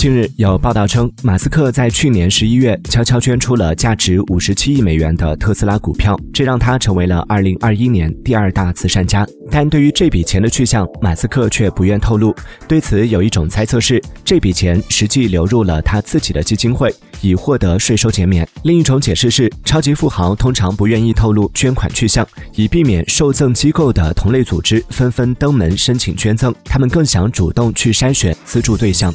近日有报道称马斯克在去年十一月悄悄捐出了价值五十七亿美元的特斯拉股票这让他成为了二零二一年第二大慈善家。但对于这笔钱的去向马斯克却不愿透露对此有一种猜测是这笔钱实际流入了他自己的基金会以获得税收减免。另一种解释是超级富豪通常不愿意透露捐款去向以避免受赠机构的同类组织纷纷登门申请捐赠他们更想主动去筛选资助对象。